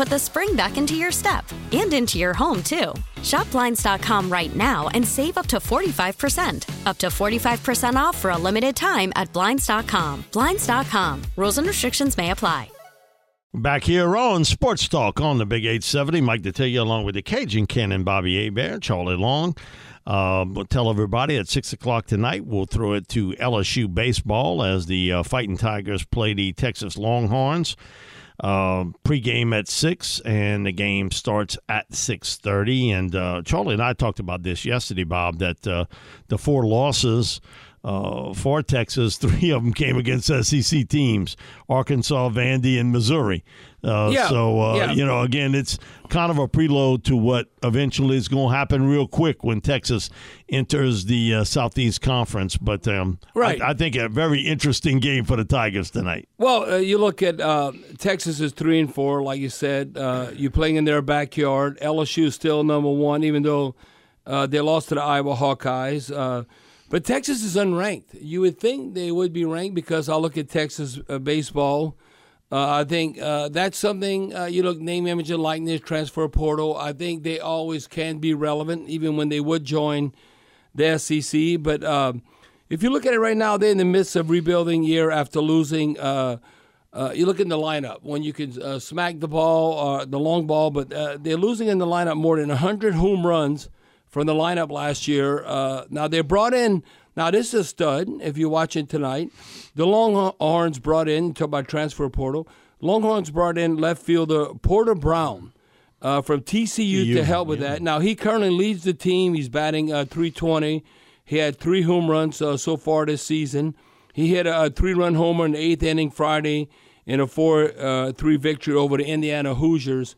put the spring back into your step and into your home, too. Shop Blinds.com right now and save up to 45%. Up to 45% off for a limited time at Blinds.com. Blinds.com. Rules and restrictions may apply. Back here on Sports Talk on the Big 870, Mike Detillier along with the Cajun Cannon, Bobby Hebert, Charlie Long. Uh, we'll tell everybody at 6 o'clock tonight, we'll throw it to LSU baseball as the uh, Fighting Tigers play the Texas Longhorns. Uh, pregame at 6, and the game starts at 6.30. And uh, Charlie and I talked about this yesterday, Bob, that uh, the four losses – uh, for Texas. Three of them came against SEC teams: Arkansas, Vandy, and Missouri. Uh, Yeah, So uh, yeah. you know, again, it's kind of a preload to what eventually is going to happen real quick when Texas enters the uh, Southeast Conference. But um, Right. I, I think a very interesting game for the Tigers tonight. Well, uh, you look at uh, Texas is three and four, like you said. Uh, you're playing in their backyard. LSU is still number one, even though uh, they lost to the Iowa Hawkeyes. Uh, but Texas is unranked. You would think they would be ranked because I look at Texas uh, baseball. Uh, I think uh, that's something uh, you look name, image, and likeness, transfer portal. I think they always can be relevant, even when they would join the SEC. But um, if you look at it right now, they're in the midst of rebuilding year after losing. Uh, uh, you look in the lineup when you can uh, smack the ball, uh, the long ball, but they're losing in the lineup more than 100 home runs from the lineup last year. Now they brought in. Now this is a stud. If you're watching tonight, the Longhorns brought in. Talk about transfer portal. Longhorns brought in left fielder Porter Brown uh, from TCU to help with that. Now he currently leads the team. He's batting uh, 320. He had three home runs uh, so far this season. He hit a, a three-run homer in the eighth inning Friday in a four-three victory over the Indiana Hoosiers.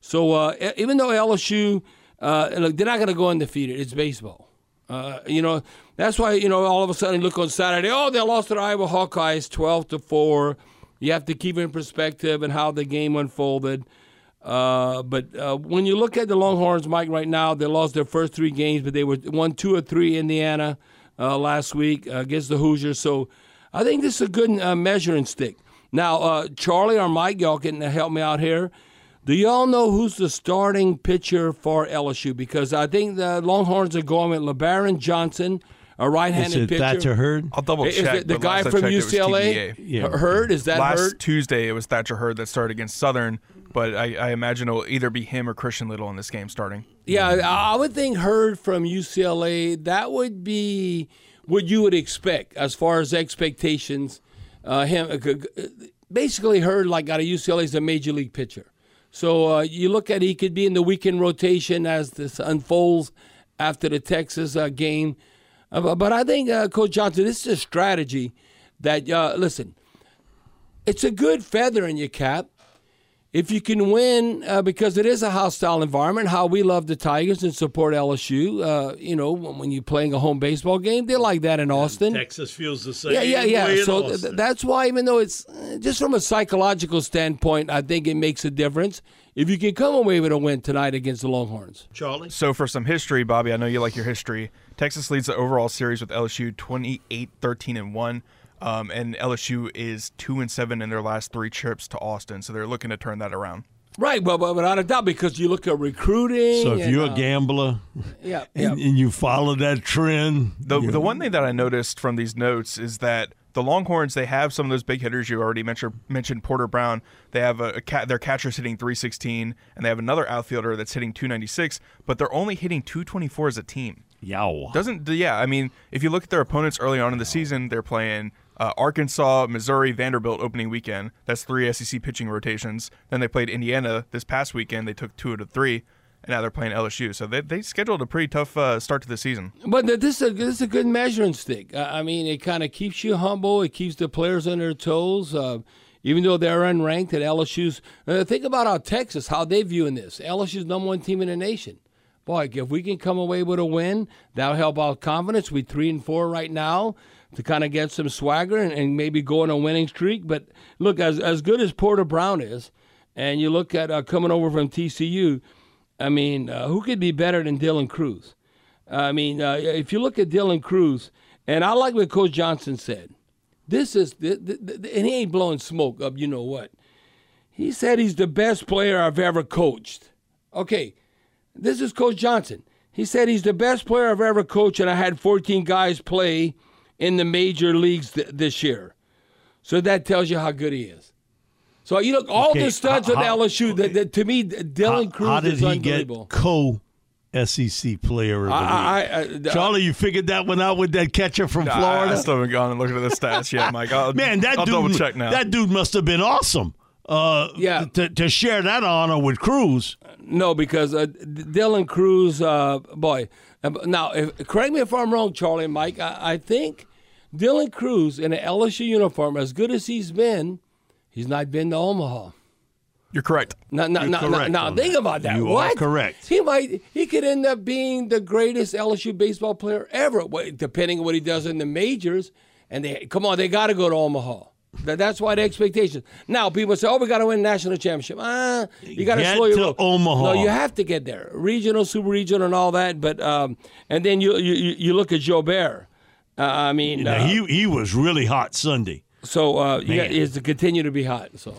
So uh, even though LSU, uh, look, they're not going to go undefeated. It's baseball. Uh, you know that's why you know all of a sudden look on Saturday. Oh, they lost to the Iowa Hawkeyes, twelve to four. You have to keep in perspective and how the game unfolded. Uh, but uh, when you look at the Longhorns, Mike, right now they lost their first three games, but they were won two or three Indiana uh, last week uh, against the Hoosiers. So I think this is a good uh, measuring stick. Now, uh, Charlie or Mike, y'all can help me out here. Do y'all know who's the starting pitcher for LSU? Because I think the Longhorns are going with Lebarron Johnson, a right-handed Is it pitcher. Thatcher Hurd? I'll double Is check. it the guy from checked, it was UCLA? TBA. Yeah. Hurd is that Last Hurd? Tuesday, it was Thatcher Hurd that started against Southern, but I, I imagine it'll either be him or Christian Little in this game starting. Yeah, I I would think Hurd from UCLA. That would be what you would expect as far as expectations. Uh, him uh, basically Hurd like out of UCLA is a major league pitcher. So uh, you look at he could be in the weekend rotation as this unfolds after the Texas uh, game. Uh, but- but I think uh, Coach Johnson, this is a strategy that uh, listen. It's a good feather in your cap if you can win, uh, because it is a hostile environment, how we love the Tigers and support LSU. Uh, you know, when, when you're playing a home baseball game, they like that in Austin. Texas feels the same. Yeah, yeah, yeah. way So th- that's why, even though it's uh, just from a psychological standpoint, I think it makes a difference if you can come away with a win tonight against the Longhorns. Charlie. So for some history, Bobby, I know you like your history. Texas leads the overall series with LSU 28 13 and 1. Um, and LSU is two and seven in their last three trips to Austin, so they're looking to turn that around. Right, but, but without a doubt, because you look at recruiting. So if and, you're uh, a gambler yeah, yeah. and, and you follow that trend, The you the one thing that I noticed from these notes is that the Longhorns they have some of those big hitters you already mentioned mentioned Porter Brown. They have a, a cat their catcher's hitting 316 and they have another outfielder that's hitting 296, but they're only hitting 224 as a team. Yow. Doesn't yeah, I mean, if you look at their opponents early on in the season, they're playing uh, Arkansas, Missouri, Vanderbilt opening weekend. That's three SEC pitching rotations. Then they played Indiana this past weekend. They took two out of three, and now they're playing LSU. So they they scheduled a pretty tough uh, start to the season. But this is a, this is a good measuring stick. Uh, I mean, it kind of keeps you humble. It keeps the players on their toes. Uh, even though they're unranked at LSU's, uh, think about how Texas, how they're viewing this. LSU's number one team in the nation. Boy, if we can come away with a win, that'll help our confidence. We three and four right now to kind of get some swagger and, and maybe go on a winning streak. But look, as as good as Porter Brown is, and you look at uh, coming over from TCU, I mean, uh, who could be better than Dylan Crews? I mean, uh, if you look at Dylan Crews, and I like what Coach Johnson said. This is, th- th- th- and he ain't blowing smoke up. You know what? He said he's the best player I've ever coached. Okay, this is Coach Johnson. He said he's the best player I've ever coached, and I had 14 guys play in the major leagues th- this year. So that tells you how good he is. So you look all Okay, the studs how- of how- LSU. That, that, to me, Dylan how, Crews how did is he get unbelievable. co SEC player of the week? I, I, I, Charlie, you figured that one out with that catcher from Florida? I still haven't gone and looked at the stats yet, Mike. I'll, Man, that I'll dude, double check now. that dude must have been awesome. Uh, Yeah. to, to share that honor with Crews. No, because uh, D- Dylan Crews, uh, boy. uh, Now, if, correct me if I'm wrong, Charlie and Mike. I, I think Dylan Crews in an LSU uniform, as good as he's been, he's not been to Omaha. You're correct. Now, now, You're now, correct now, on think about that. You are correct. He might. He could end up being the greatest LSU baseball player ever, depending on what he does in the majors. And they come on, they got to go to Omaha. That, that's why the expectations. Now people say, "Oh, we got to win national championship." Ah, you got to slow your to. Omaha. No, you have to get there. Regional, super regional, and all that. But um, and then you you, you look at Joe Bear. Uh, I mean, uh, he he was really hot Sunday. so uh, you got, Man. he has to continue to be hot. So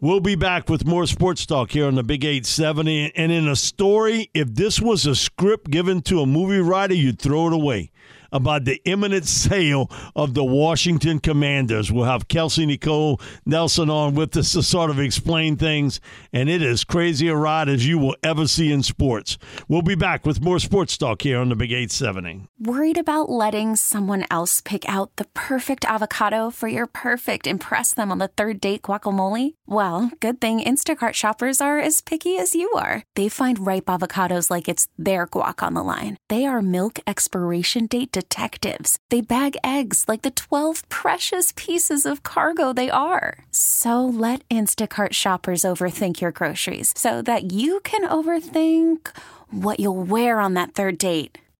We'll be back with more sports talk here on the Big 870. And in a story, if this was a script given to a movie writer, you'd throw it away. About the imminent sale of the Washington Commanders. We'll have Kelsey Nicole Nelson on with us to sort of explain things. And it is crazy a ride as you will ever see in sports. We'll be back with more sports talk here on the Big 870. Worried about letting someone else pick out the perfect avocado for your perfect impress them on the third date guacamole? Well, good thing Instacart shoppers are as picky as you are. They find ripe avocados like it's their guac on the line. They are milk expiration date detectives. They bag eggs like the 12 precious pieces of cargo they are. So let Instacart shoppers overthink your groceries so that you can overthink what you'll wear on that third date.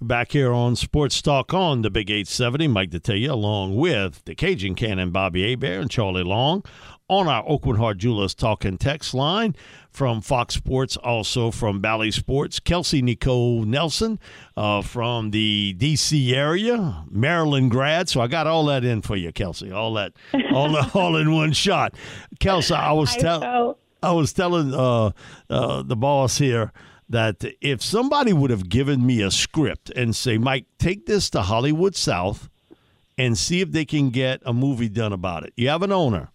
Back here on Sports Talk on the Big 870, Mike Detillier, along with the Cajun Cannon, Bobby Hebert, and Charlie Long on our Oakland Heart Jewelers Talk and Text line from Fox Sports, also from Bally Sports. Kelsey Nicole Nelson uh, from the D.C. area, Maryland grad. So I got all that in for you, Kelsey. All that, all, the, all in one shot. Kelsey, I was telling. I was telling uh, uh, the boss here that if somebody would have given me a script and say, Mike, take this to Hollywood South and see if they can get a movie done about it. You have an owner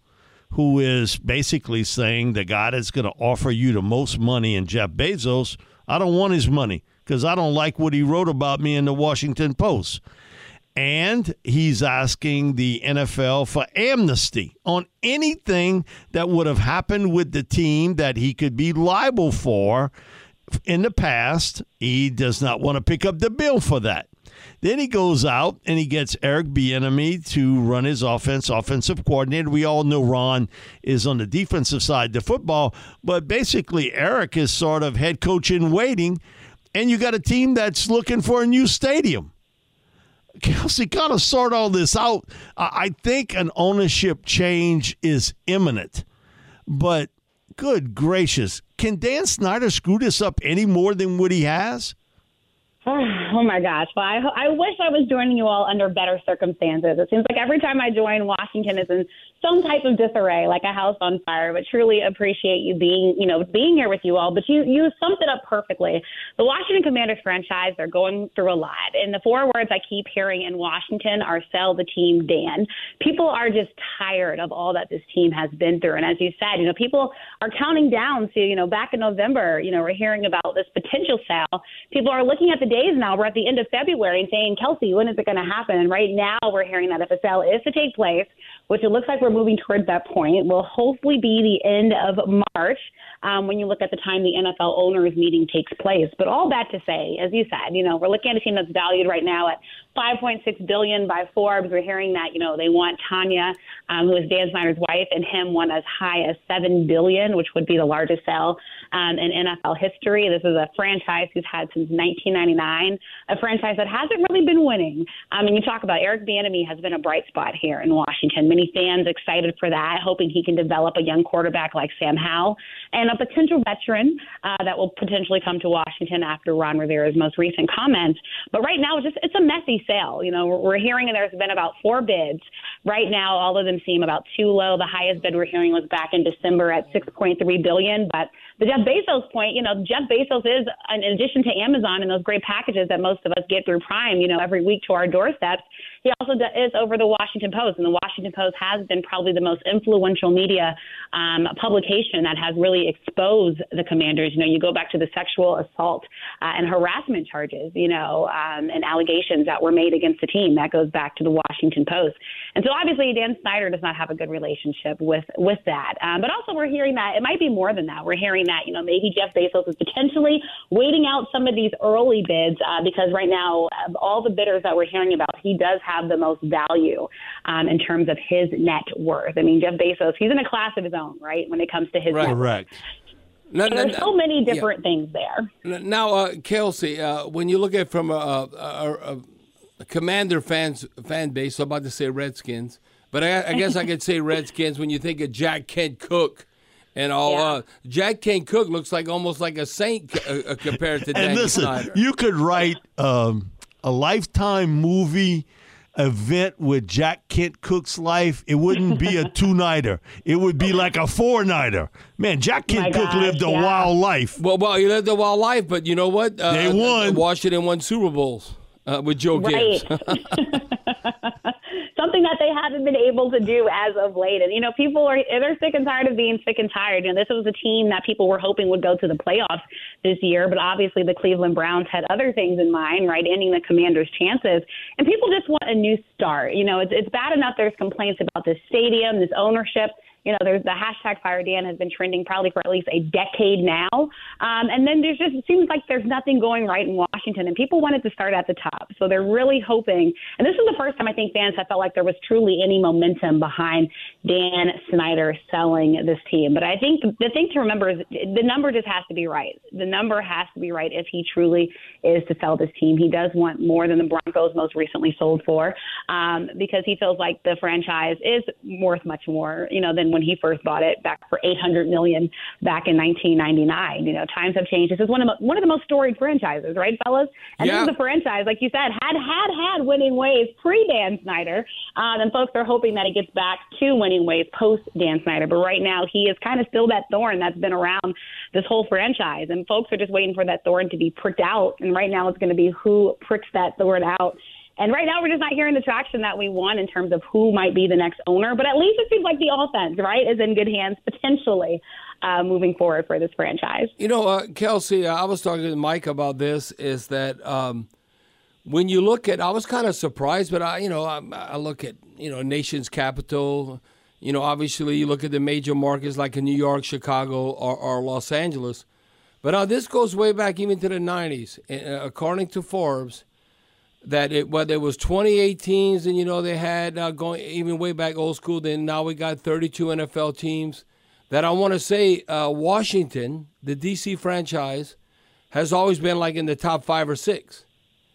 who is basically saying the guy that's going to offer you the most money and Jeff Bezos, I don't want his money because I don't like what he wrote about me in the Washington Post. And he's asking the NFL for amnesty on anything that would have happened with the team that he could be liable for in the past. He does not want to pick up the bill for that. Then he goes out and he gets Eric Bieniemy to run his offense, offensive coordinator. We all know Ron is on the defensive side of football, but basically Eric is sort of head coach in waiting, and you got a team that's looking for a new stadium. Kelsey, kind of sort all this out. I think an ownership change is imminent, but good gracious, can Dan Snyder screw this up any more than what he has? Oh my gosh. Well, I, I wish I was joining you all under better circumstances. It seems like every time I join, Washington is in some type of disarray, like a house on fire. But truly appreciate you being, you know, being here with you all. But you you summed it up perfectly. The Washington Commanders franchise, they're going through a lot, and the four words I keep hearing in Washington are "sell the team, Dan." People are just tired of all that this team has been through, and as you said, you know, people are counting down to, you know, back in November, you know, we're hearing about this potential sale. People are looking at the days now. We're at the end of February and saying, Kelsey, when is it going to happen? And right now, we're hearing that if a sale is to take place, which it looks like we're moving towards that point, will hopefully be the end of March um, when you look at the time the NFL owners meeting takes place. But all that to say, as you said, you know, we're looking at a team that's valued right now at 5.6 billion by Forbes. We're hearing that you know they want Tanya, um, who is Dan Snyder's wife, and him one as high as seven billion, which would be the largest sale um, in NFL history. This is a franchise who's had since 1999, a franchise that hasn't really been winning. I mean, you talk about Eric Bieniemy has been a bright spot here in Washington. Many fans excited for that, hoping he can develop a young quarterback like Sam Howell and a potential veteran uh, that will potentially come to Washington after Ron Rivera's most recent comments. But right now, it's just it's a messy sale. You know, we're, hearing there's been about four bids. Right now, all of them seem about too low. The highest bid we're hearing was back in December at 6.3 billion, but the Jeff Bezos point, you know, Jeff Bezos is, in addition to Amazon and those great packages that most of us get through Prime, you know, every week to our doorsteps, he also is over the Washington Post. And the Washington Post has been probably the most influential media um, publication that has really exposed the commanders. You know, you go back to the sexual assault uh, and harassment charges, you know, um, and allegations that were made against the team. That goes back to the Washington Post. And so obviously Dan Snyder does not have a good relationship with, with that. Um, but also we're hearing that it might be more than that. We're hearing that, you know, maybe Jeff Bezos is potentially waiting out some of these early bids uh, because right now, of all the bidders that we're hearing about, he does have the most value um, in terms of his net worth. I mean, Jeff Bezos, he's in a class of his own, right, when it comes to his right. net Correct. No, there's so many different yeah. things there. Now, uh, Kelsey, uh, when you look at from a, a, a, a, commander fans fan base, so I'm about to say Redskins, but I, I guess I could say Redskins when you think of Jack Kent Cooke and all. Yeah. Uh, Jack Kent Cooke looks like almost like a saint uh, compared to. and Danny listen, Snyder. you could write um, a lifetime movie event with Jack Kent Cooke's life, it wouldn't be a two nighter. It would be like a four nighter. Man, Jack Kent Cooke gosh, lived a yeah. wild life. Well, well, he lived a wild life, but you know what? Uh, They won. Washington won Super Bowls uh, with Joe Right. Gibbs. Something that they haven't been able to do as of late. And, you know, people are, they're sick and tired of being sick and tired. You know, this was a team that people were hoping would go to the playoffs this year, but obviously the Cleveland Browns had other things in mind, right? Ending the Commanders' chances. And people just want a new start. You know, it's, it's bad enough there's complaints about this stadium, this ownership you know, there's the hashtag Fire Dan has been trending probably for at least a decade now. Um, and then there's just, it seems like there's nothing going right in Washington, and people wanted to start at the top. So they're really hoping, and this is the first time I think fans have felt like there was truly any momentum behind Dan Snyder selling this team. But I think the thing to remember is the number just has to be right. The number has to be right if he truly is to sell this team. He does want more than the Broncos most recently sold for um, because he feels like the franchise is worth much more, you know, than when when he first bought it back for 800 million back in 1999. You know, times have changed. This is one of one of the most storied franchises, right, fellas? And Yeah. this is a franchise, like you said, had had had winning ways pre Dan Snyder, um, and folks are hoping that it gets back to winning ways post Dan Snyder. But right now, he is kind of still that thorn that's been around this whole franchise, and folks are just waiting for that thorn to be pricked out. And right now, it's going to be who pricks that thorn out. And right now, we're just not hearing the traction that we want in terms of who might be the next owner. But at least it seems like the offense, right, is in good hands potentially uh, moving forward for this franchise. You know, uh, Kelsey, I was talking to Mike about this. Is that um, when you look at, I was kind of surprised, but I, you know, I, I look at, you know, nation's capital. You know, obviously, you look at the major markets like in New York, Chicago, or, or Los Angeles. But now this goes way back even to the '90s. Uh, according to Forbes, that it whether it was 2018s and you know they had uh, going even way back old school. Then now we got 32 NFL teams. That I want to say, uh, Washington, the DC franchise, has always been like in the top five or six,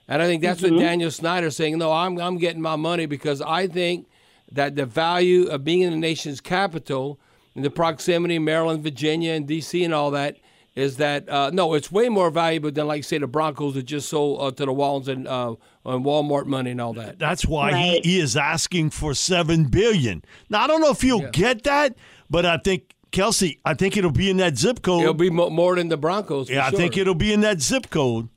and I think that's Mhm. what Daniel Snyder saying. No, I'm I'm getting my money because I think that the value of being in the nation's capital, and the proximity, of Maryland, Virginia, and DC, and all that. Is that uh, no? It's way more valuable than, like, say, the Broncos that just sold uh, to the Waltons and and Walmart money and all that. That's why he, he is asking for seven billion. Now I don't know if he'll get that, but I think Kelsey, I think it'll be in that zip code. It'll be mo- more than the Broncos. for yeah, I think it'll be in that zip code.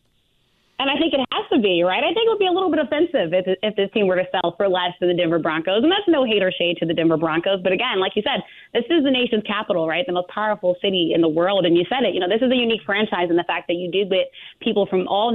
And I think it has to be, right? I think it would be a little bit offensive if, if this team were to sell for less than the Denver Broncos. And that's no hate or shade to the Denver Broncos. But again, like you said, this is the nation's capital, right? The most powerful city in the world. And you said it, you know, this is a unique franchise in the fact that you do get people from all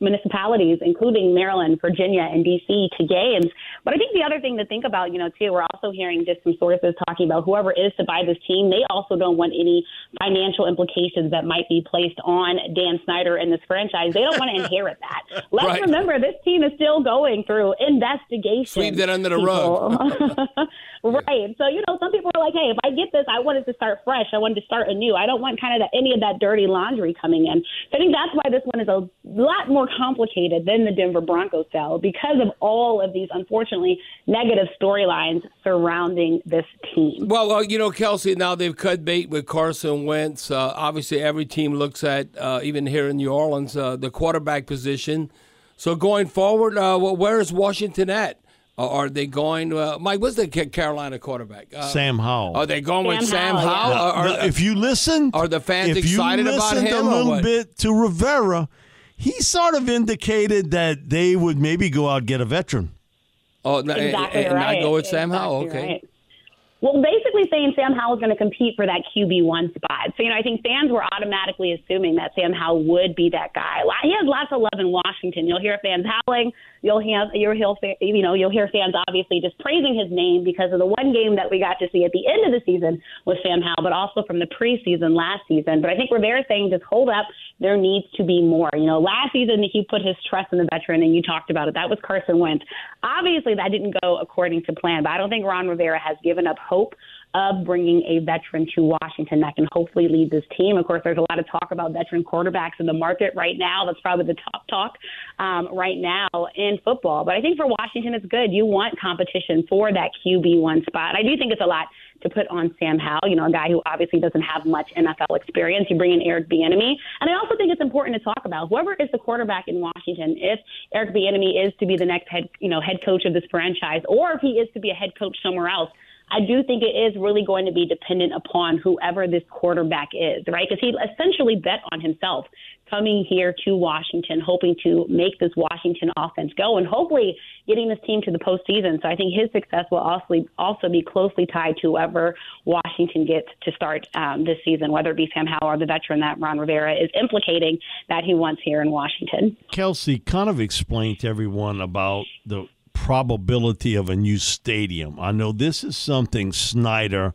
municipalities, including Maryland, Virginia, and D.C. to games. But I think the other thing to think about, you know, too, we're also hearing just some sources talking about whoever is to buy this team, they also don't want any financial implications that might be placed on Dan Snyder and this franchise. They don't want to inherit that. Let's Right. remember, this team is still going through investigation. Sweep that under the people. rug. right. So, you know, some people are like, hey, if I get this, I wanted to start fresh. I wanted to start anew. I don't want kind of that, any of that dirty laundry coming in. So I think that's why this one is a lot more complicated than the Denver Broncos sell because of all of these, unfortunately, negative storylines surrounding this team. Well, well, you know, Kelsey, now they've cut bait with Carson Wentz. Uh, obviously, every team looks at, uh, even here in New Orleans, uh, the quarterback position. So going forward, uh, where is Washington at? Are they going, uh, Mike, what's the Carolina quarterback? Uh, Sam Howell. Are they going with Sam Sam Howell, Howell? yeah. Are- are- Now, if you listen, are the fans if you excited about listened him a little bit to Rivera, he sort of indicated that they would maybe go out and get a veteran. Oh, Exactly and right. not go with Sam Howell. Okay. right. Well, basically saying Sam Howell is going to compete for that QB one spot. So you know, I think fans were automatically assuming that Sam Howell would be that guy. He has lots of love in Washington. You'll hear fans howling. You'll hear you'll hear you know you'll hear fans obviously just praising his name because of the one game that we got to see at the end of the season with Sam Howell, but also from the preseason last season. But I think Rivera's saying just hold up. There needs to be more. You know, last season he put his trust in the veteran, and you talked about it. That was Carson Wentz. Obviously, that didn't go according to plan, but I don't think Ron Rivera has given up hope of bringing a veteran to Washington that can hopefully lead this team. Of course, there's a lot of talk about veteran quarterbacks in the market right now. That's probably the top talk um, right now in football. But I think for Washington, it's good. You want competition for that QB one spot. I do think it's a lot to put on Sam Howell, you know, a guy who obviously doesn't have much NFL experience. You bring in Eric Bieniemy, and I also think it's important to talk about whoever is the quarterback in Washington. If Eric Bieniemy is to be the next head, you know, head coach of this franchise, or if he is to be a head coach somewhere else, I do think it is really going to be dependent upon whoever this quarterback is, right? Because he essentially bet on himself coming here to Washington, hoping to make this Washington offense go and hopefully getting this team to the postseason. So I think his success will also also be closely tied to whoever Washington gets to start um, this season, whether it be Sam Howell or the veteran that Ron Rivera is implicating that he wants here in Washington. Kelsey, kind of explain to everyone about the probability of a new stadium. I know this is something Snyder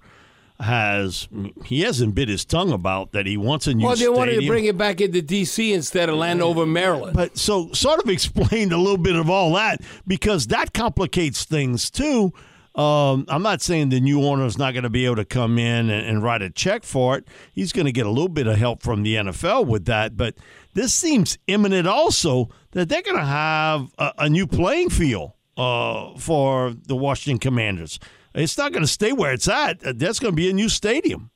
has he hasn't bit his tongue about that he wants a new stadium. Well, they stadium. wanted to bring it back into D.C. instead of Landover, Maryland. But so sort of explained a little bit of all that because that complicates things too. Um, I'm not saying the new owner is not going to be able to come in and, and write a check for it. He's going to get a little bit of help from the NFL with that. But this seems imminent also that they're going to have a, a new playing field uh, for the Washington Commanders. It's not going to stay where it's at. That's going to be a new stadium.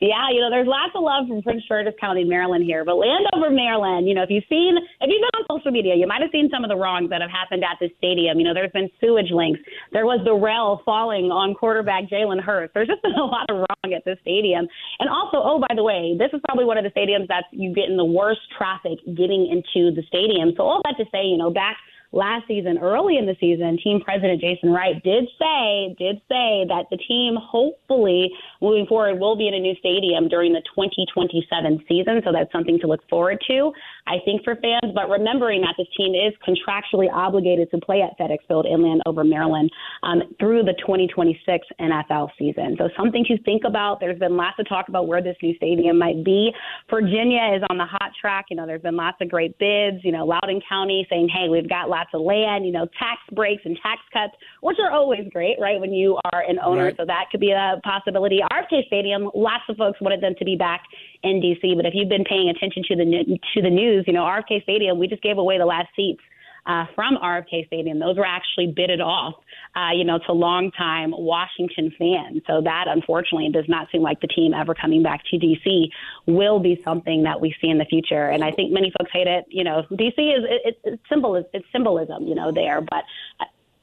Yeah, you know, there's lots of love from Prince George's County, Maryland here. But Landover, Maryland, you know, if you've seen, if you've been on social media, you might have seen some of the wrongs that have happened at this stadium. You know, there's been sewage links. There was the rail falling on quarterback Jalen Hurts. There's just been a lot of wrong at this stadium. And also, oh, by the way, this is probably one of the stadiums that you get in the worst traffic getting into the stadium. So all that to say, you know, back – last season, early in the season, team president Jason Wright did say did say that the team hopefully moving forward will be in a new stadium during the 2027 season. So that's something to look forward to, I think, for fans. But remembering that this team is contractually obligated to play at FedEx Field in Landover, Maryland, um, through the 2026 NFL season. So something to think about. There's been lots of talk about where this new stadium might be. Virginia is on the hot track. You know, there's been lots of great bids. You know, Loudoun County saying, hey, we've got lots of land, you know, tax breaks and tax cuts, which are always great, right, when you are an owner. Right. So that could be a possibility. RFK Stadium, lots of folks wanted them to be back in D.C., but if you've been paying attention to the to the news, you know, RFK Stadium, we just gave away the last seats uh, from RFK Stadium. Those were actually bidded off, uh, you know, to longtime Washington fans. So that, unfortunately, does not seem like the team ever coming back to DC will be something that we see in the future. And I think many folks hate it. You know, DC is it, it's symbol it's symbolism, you know, there, but.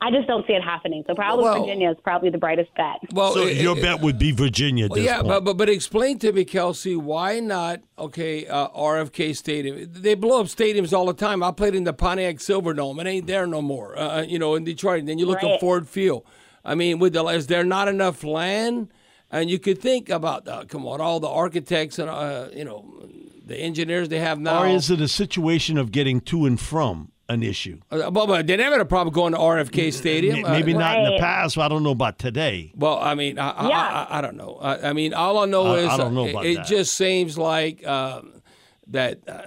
I just don't see it happening. So probably well, Virginia is probably the brightest bet. Well, so it, your it, bet would be Virginia. Well, yeah, point. but, but but explain to me, Kelsey, why not? Okay, uh, RFK Stadium. They blow up stadiums all the time. I played in the Pontiac Silverdome. It ain't there no more. Uh, uh you know, in Detroit. And then you look right. at Ford Field. I mean, with the is there not enough land? And you could think about, uh, come on, all the architects and uh, you know the engineers they have now. Or is it a situation of getting to and from? An issue. Uh, well, but they never had a problem going to RFK Stadium. Maybe uh, not right. in the past. I don't know about today. Well, I mean, I, yeah. I, I, I don't know. I, mean, all I know is I don't know about it, that. just seems like um, that. Uh,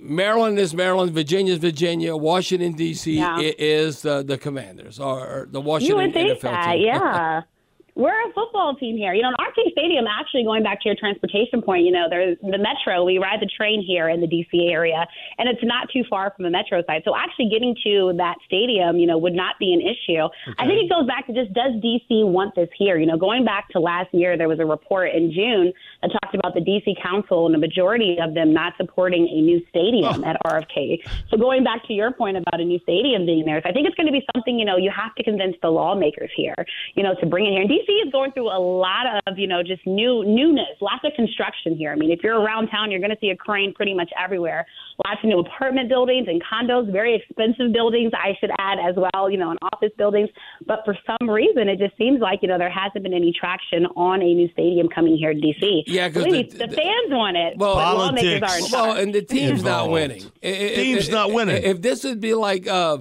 Maryland is Maryland, Virginia is Virginia, Washington D.C. Yeah. is the the Commanders or the Washington you would think NFL that, team. Yeah. we're a football team here. You know, in RFK Stadium, actually going back to your transportation point, you know, there's the metro. We ride the train here in the DC area, and it's not too far from the metro side. So actually getting to that stadium, you know, would not be an issue. Okay. I think it goes back to just does DC want this here? You know, going back to last year, there was a report in June that talked about the DC Council and the majority of them not supporting a new stadium oh. at RFK. So going back to your point about a new stadium being there, I think it's going to be something, you know, you have to convince the lawmakers here, you know, to bring it here. And DC DC is going through a lot of, you know, just new newness, lots of construction here. I mean, if you're around town, you're going to see a crane pretty much everywhere. Lots of new apartment buildings and condos, very expensive buildings, I should add as well, you know, and office buildings. But for some reason, it just seems like, you know, there hasn't been any traction on a new stadium coming here to DC. Yeah, because the, the, fans want it. Well, lawmakers are in Well, and the team's not winning. Team's not winning. If this would be like, uh,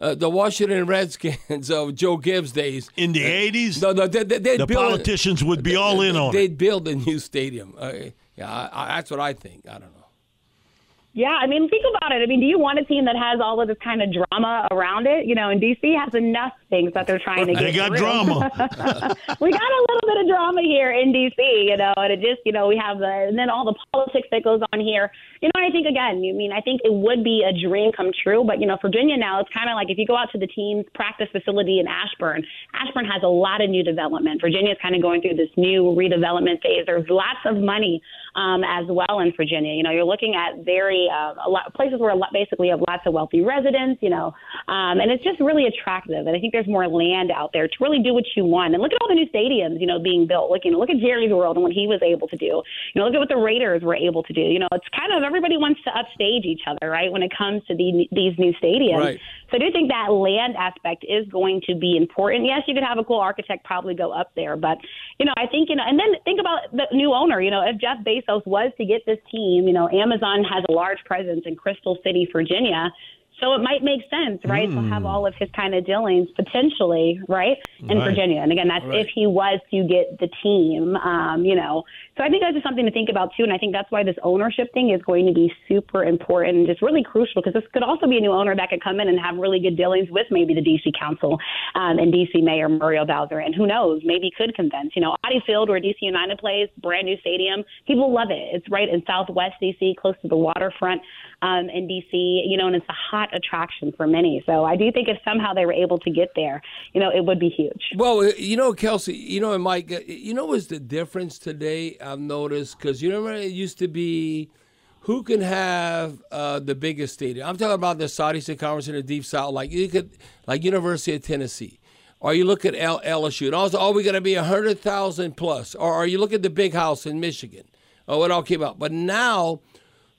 uh, the Washington Redskins of Joe Gibbs days in the eighties. No, no, they, they, the build, politicians would be all in on they'd it. They'd build a new stadium. Uh, yeah, I, I, that's what I think. I don't know. Yeah, I mean, think about it. I mean, do you want a team that has all of this kind of drama around it? You know, and DC has enough things that they're trying to get. they got through. drama. we got a little bit of drama here in DC, you know, and it just, you know, we have the and then all the politics that goes on here. You know, I think again, you mean I think it would be a dream come true, but you know, Virginia now it's kind of like if you go out to the team's practice facility in Ashburn, Ashburn has a lot of new development. Virginia is kind of going through this new redevelopment phase. There's lots of money um, as well in Virginia. You know, you're looking at very uh, a lot, places where a lot, basically have lots of wealthy residents. You know, um, and it's just really attractive. And I think there's more land out there to really do what you want. And look at all the new stadiums, you know, being built. Look, you know, look at Jerry's World and what he was able to do. You know, look at what the Raiders were able to do. You know, it's kind of everybody wants to upstage each other, right? When it comes to the, these new stadiums. Right. So I do think that land aspect is going to be important. Yes, you could have a cool architect probably go up there, but you know, I think you know, and then think about the new owner. You know, if Jeff Bezos was to get this team, you know, Amazon has a large presence in Crystal City, Virginia. So it might make sense, right, mm. to have hmm. all of his kind of dealings potentially, right, in right. Virginia. And again, that's right. if he was to get the team, um, you know. So I think that's just something to think about too. And I think that's why this ownership thing is going to be super important and just really crucial because this could also be a new owner that could come in and have really good dealings with maybe the DC Council um, and DC Mayor Muriel Bowser. And who knows, maybe could convince. You know, Audi Field where DC United plays, brand new stadium, people love it. It's right in Southwest DC, close to the waterfront. Um, in DC. You know, and it's a hot attraction for many. So I do think if somehow they were able to get there, you know, it would be huge. Well, uh, you know, Kelsey, you know, and Mike, uh, you know, what's the difference today? I've noticed because you remember it used to be who can have uh, the biggest stadium? I'm talking about the Saudi State Conference in the Deep South, like you could, like University of Tennessee. Or you look at L- LSU, and also, are we going to be 100,000 plus? Or are you look at the big house in Michigan? Oh, it all came out. But now,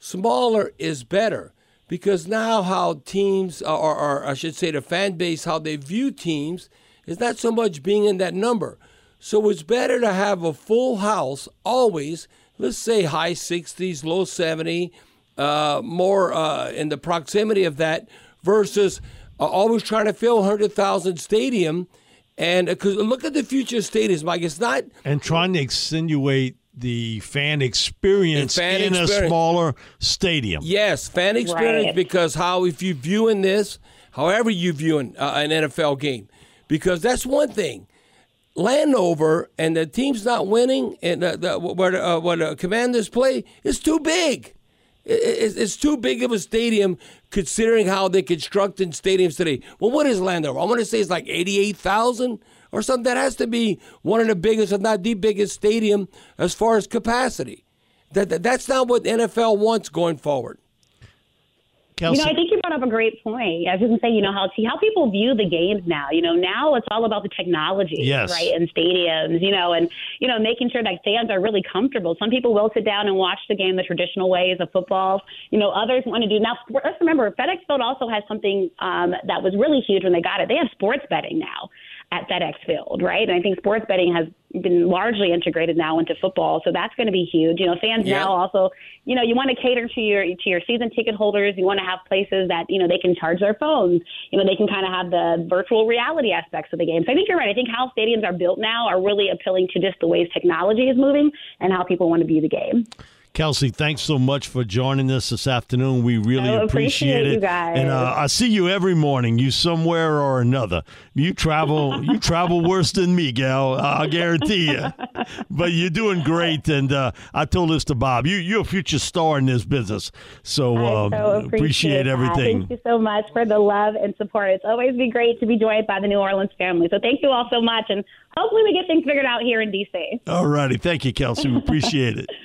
smaller is better because now how teams, or, or I should say the fan base, how they view teams is not so much being in that number. So it's better to have a full house always, let's say high 60s, low 70, uh, more uh, in the proximity of that versus uh, always trying to fill 100,000 stadium. And because look at the future stadiums, Mike. It's not. And trying to insinuate the fan experience fan in experience. a smaller stadium. Yes, fan experience Right. because how if you viewing this, however you viewing uh, an NFL game, because that's one thing. Landover and the team's not winning, and the, the, where the, uh, where the Commanders play is too big. It- It's, it's too big of a stadium considering how they constructing stadiums today. Well, what is Landover? I want to say it's like eighty-eight thousand or something. That has to be one of the biggest, if not the biggest, stadium as far as capacity. That, that that's not what the NFL wants going forward. You know, I think you brought up a great point. I was just gonna say, you know, how how people view the games now. You know, now it's all about the technology, Yes. right, in stadiums. You know, and you know, making sure that fans are really comfortable. Some people will sit down and watch the game the traditional ways of football. You know, others want to do now. Let's remember, FedEx Field also has something um, that was really huge when they got it. They have sports betting now at FedEx Field, right? And I think sports betting has been largely integrated now into football, so that's going to be huge. You know, fans Yeah. now also, you know, you want to cater to your to your season ticket holders. You want to have places that you know they can charge their phones. You know, they can kind of have the virtual reality aspects of the game. So I think you're right. I think how stadiums are built now are really appealing to just the ways technology is moving and how people want to view the game. Kelsey, thanks so much for joining us this afternoon. We really Oh, appreciate, appreciate it. you guys. And uh, I see you every morning. You somewhere or another. You travel. you travel worse than me, gal. I guarantee you. But you're doing great. And uh, I told this to Bob. You you're a future star in this business. So, I so appreciate, that. everything. Thank you so much for the love and support. It's always been great to be joined by the New Orleans family. So thank you all so much, and hopefully we get things figured out here in DC. All righty. Thank you, Kelsey. We appreciate it.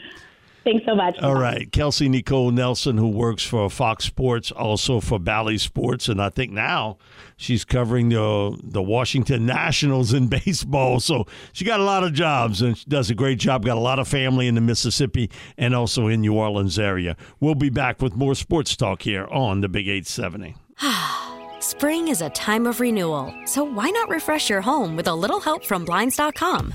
Thanks so much. All right. Kelsey Nicole Nelson, who works for Fox Sports, also for Bally Sports, and I think now she's covering the the Washington Nationals in baseball. So she got a lot of jobs and she does a great job. Got a lot of family in the Mississippi and also in New Orleans area. We'll be back with more sports talk here on the Big 870. Spring is a time of renewal, so why not refresh your home with a little help from Blinds.com?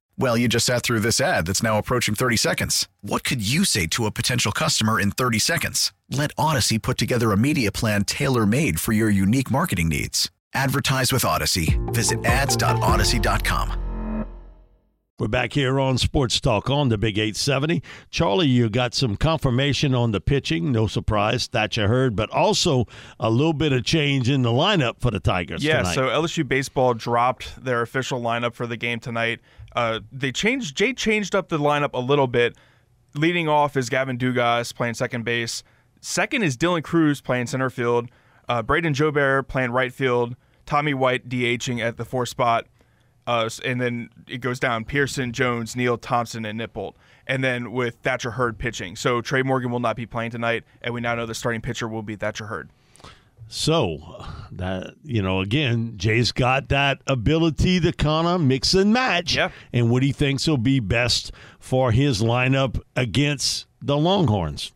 Well, you just sat through this ad that's now approaching 30 seconds. What could you say to a potential customer in 30 seconds? Let Audacy put together a media plan tailor made for your unique marketing needs. Advertise with Audacy. Visit ads.audacy.com. We're back here on Sports Talk on the Big 870. Charlie, you got some confirmation on the pitching. No surprise that you heard, but also a little bit of change in the lineup for the Tigers Yeah, tonight. so LSU baseball dropped their official lineup for the game tonight. Uh, they changed. Jay changed up the lineup a little bit. Leading off is Gavin Dugas playing second base. Second is Dylan Crews playing center field. Uh, Brayden Jobert playing right field. Tommy White DHing at the fourth spot. Uh, and then it goes down Pearson, Jones, Neil Thompson, and Nippold. And then with Thatcher Hurd pitching. So Tre' Morgan will not be playing tonight, and we now know the starting pitcher will be Thatcher Hurd. So that you know, again, Jay's got that ability to kind of mix and match, Yeah. and what he thinks will be best for his lineup against the Longhorns.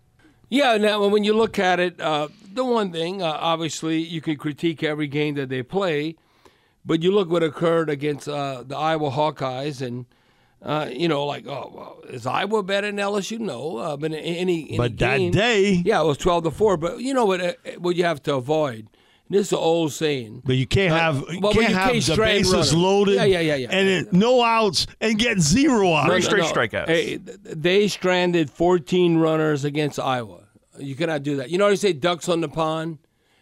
Yeah, now when you look at it, uh, the one thing, uh, obviously, you can critique every game that they play, but you look what occurred against uh, the Iowa Hawkeyes, and uh, you know, like, oh, well, is Iowa better than LSU? No, uh, but any, any But that game- day- yeah, it was twelve to four. But you know what? Uh, what you have to avoid. This is an old saying. But you can't Uh, have you but can't you have can't the bases runners. loaded, Yeah, yeah, yeah, yeah. and it, no outs and get zero outs. Three straight strikeouts. Hey, they stranded 14 runners against Iowa. You cannot do that. You know how you say ducks on the pond?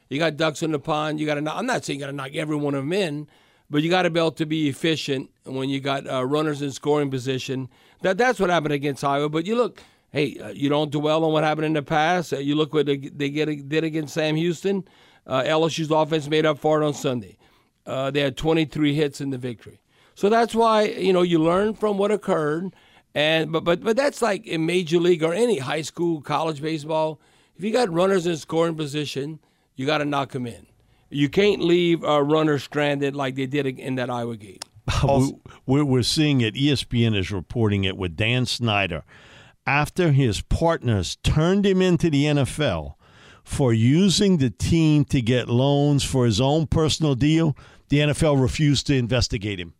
You got ducks on the pond. You got to. I'm not saying you got to knock every one of them in, but you got to be able to be efficient when you got uh, runners in scoring position. That that's what happened against Iowa. But you look, hey, uh, you don't dwell on what happened in the past. Uh, you look what they, they get, did against Sam Houston. Uh, LSU's offense made up for it on Sunday. Uh, they had 23 hits in the victory. So that's why you know you learn from what occurred, and but but but that's like in major league or any high school, college baseball. If you got runners in scoring position, you got to knock them in. You can't leave a runner stranded like they did in that Iowa game. we- we're, we're seeing it. ESPN is reporting it with Dan Snyder. After his partners turned him into the NFL for using the team to get loans for his own personal deal, the NFL refused to investigate him.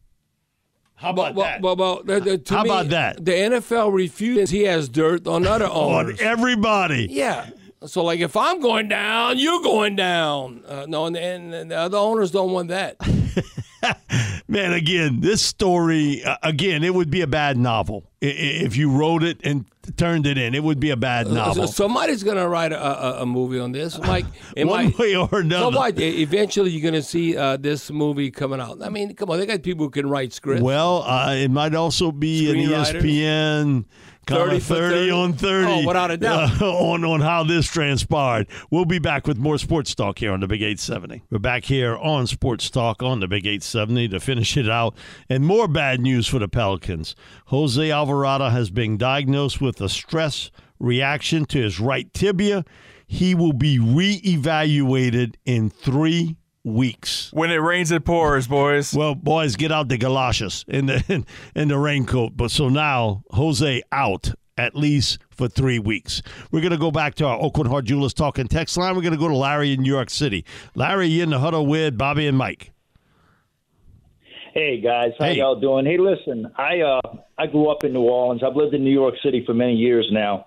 How about well, that? Well, well, the- the- to How me, about that? The NFL refuses. He has dirt on other owners. On everybody. Yeah. So, like, if I'm going down, you're going down. Uh, no, and, and, the other owners don't want that. Man, again, this story, uh, again, it would be a bad novel if you wrote it and turned it in. It would be a bad novel. Somebody's going to write a, a, a movie on this. Mike, One way or another. E- Eventually, you're going to see uh, this movie coming out. I mean, come on, they got people who can write scripts. Well, uh, it might also be an ESPN 30 30, 30? on 30 Oh, without a doubt. uh, on, on how this transpired. We'll be back with more Sports Talk here on the Big 870. We're back here on Sports Talk on the Big 870 to finish it out. And more bad news for the Pelicans. Jose Alvarado has been diagnosed with a stress reaction to his right tibia. He will be reevaluated in three weeks. When it rains, it pours, boys. Well, boys, get out the galoshes and the the raincoat. But so now Jose out at least for three weeks. We're gonna go back to our Oakland Heart Jewelers talking text line. We're gonna go to Larry in New York City. Larry, you in the huddle with Bobby and Mike. Hey guys, how Hey. y'all doing? Hey, listen, I uh I grew up in New Orleans. I've lived in New York City for many years now.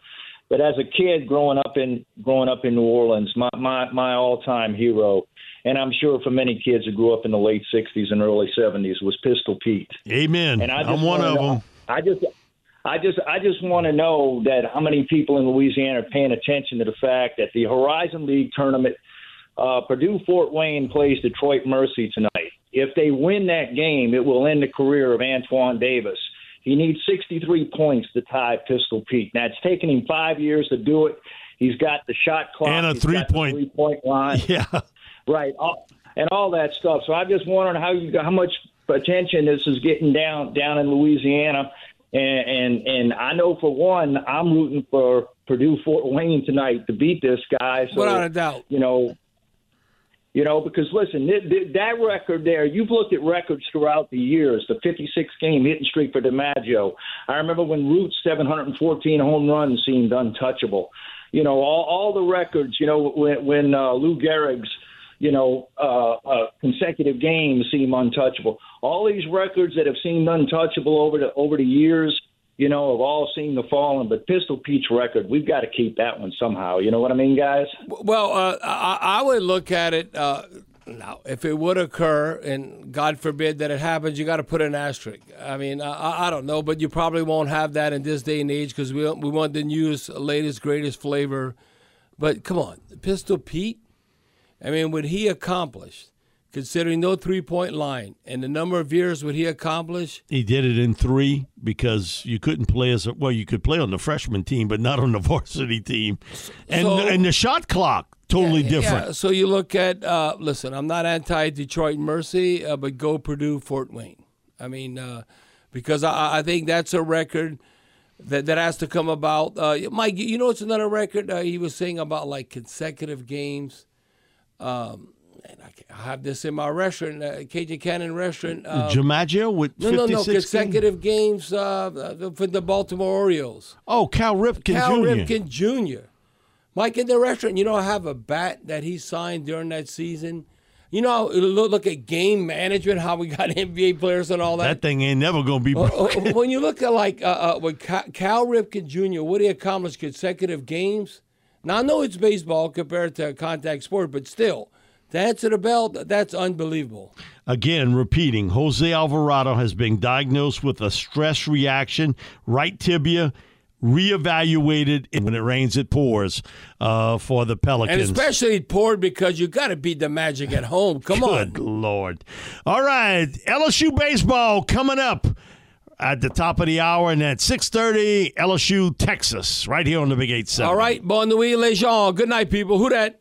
But as a kid growing up in growing up in New Orleans, my my my all-time hero, and I'm sure for many kids who grew up in the late 60s and early 70s was Pistol Pete. Amen. And I I'm one of them. I just, I just, I just want to know that how many people in Louisiana are paying attention to the fact that the Horizon League tournament, uh, Purdue Fort Wayne plays Detroit Mercy tonight. If they win that game, it will end the career of Antoine Davis. He needs 63 points to tie Pistol Pete. Now it's taken him five years to do it. He's got the shot clock And a He's got the three-point- three-point line. Yeah. Right, all, and all that stuff. So I'm just wondering how you how much attention this is getting down down in Louisiana, and and, and I know for one, I'm rooting for Purdue Fort Wayne tonight to beat this guy. So, Without a doubt. you know. You know, because listen, th- th- that record there, you've looked at records throughout the years, the 56 game hitting streak for DiMaggio. I remember when Ruth's 714 home runs seemed untouchable. You know, all, all the records, you know, when, when uh, Lou Gehrig's, you know, uh, uh, consecutive games seem untouchable. All these records that have seemed untouchable over the over the years, you know, have all seen the fallen. But Pistol Pete's record, we've got to keep that one somehow. You know what I mean, guys? Well, uh, I, I would look at it uh, now. If it would occur, and God forbid that it happens, you got to put an asterisk. I mean, I- I, don't know, but you probably won't have that in this day and age because we we want the newest, latest, greatest flavor. But come on, Pistol Pete. I mean, what he accomplished, considering no three point line and the number of years what he accomplished. He did it in three because you couldn't play as a, well. You could play on the freshman team, but not on the varsity team, and So- and the shot clock totally Yeah, different. Yeah, so you look at, uh, listen, I'm not anti Detroit Mercy, uh, but go Purdue Fort Wayne. I mean, uh, because I, I think that's a record that that has to come about. Uh, Mike, you know, it's another record uh, he was saying about like consecutive games. Um, and I, have this in my restaurant, uh, Cajun Cannon restaurant. Um, DiMaggio with no, no, no, consecutive games uh, for the Baltimore Orioles. Oh, Cal Ripken Jr. Cal Jr. Ripken Jr. Mike in the restaurant, you know, I have a bat that he signed during that season. You know, look, at game management, how we got NBA players and all that. That thing ain't never gonna be Uh, broken. uh, when you look at like uh, uh, with Cal Ripken Jr., what he accomplished consecutive games. Now I know it's baseball compared to a contact sport, but still, answer the bell, that's unbelievable. Again, repeating, Jose Alvarado has been diagnosed with a stress reaction, right tibia, reevaluated. And when it rains, it pours uh, for the Pelicans. And especially poured because you got to beat the Magic at home. Come on. Good Lord. All right, LSU baseball coming up at the top of the hour, and at 6.30, LSU, Texas, right here on the Big 8-7. All right, bon nuit, les gens. Good night, people. Who that?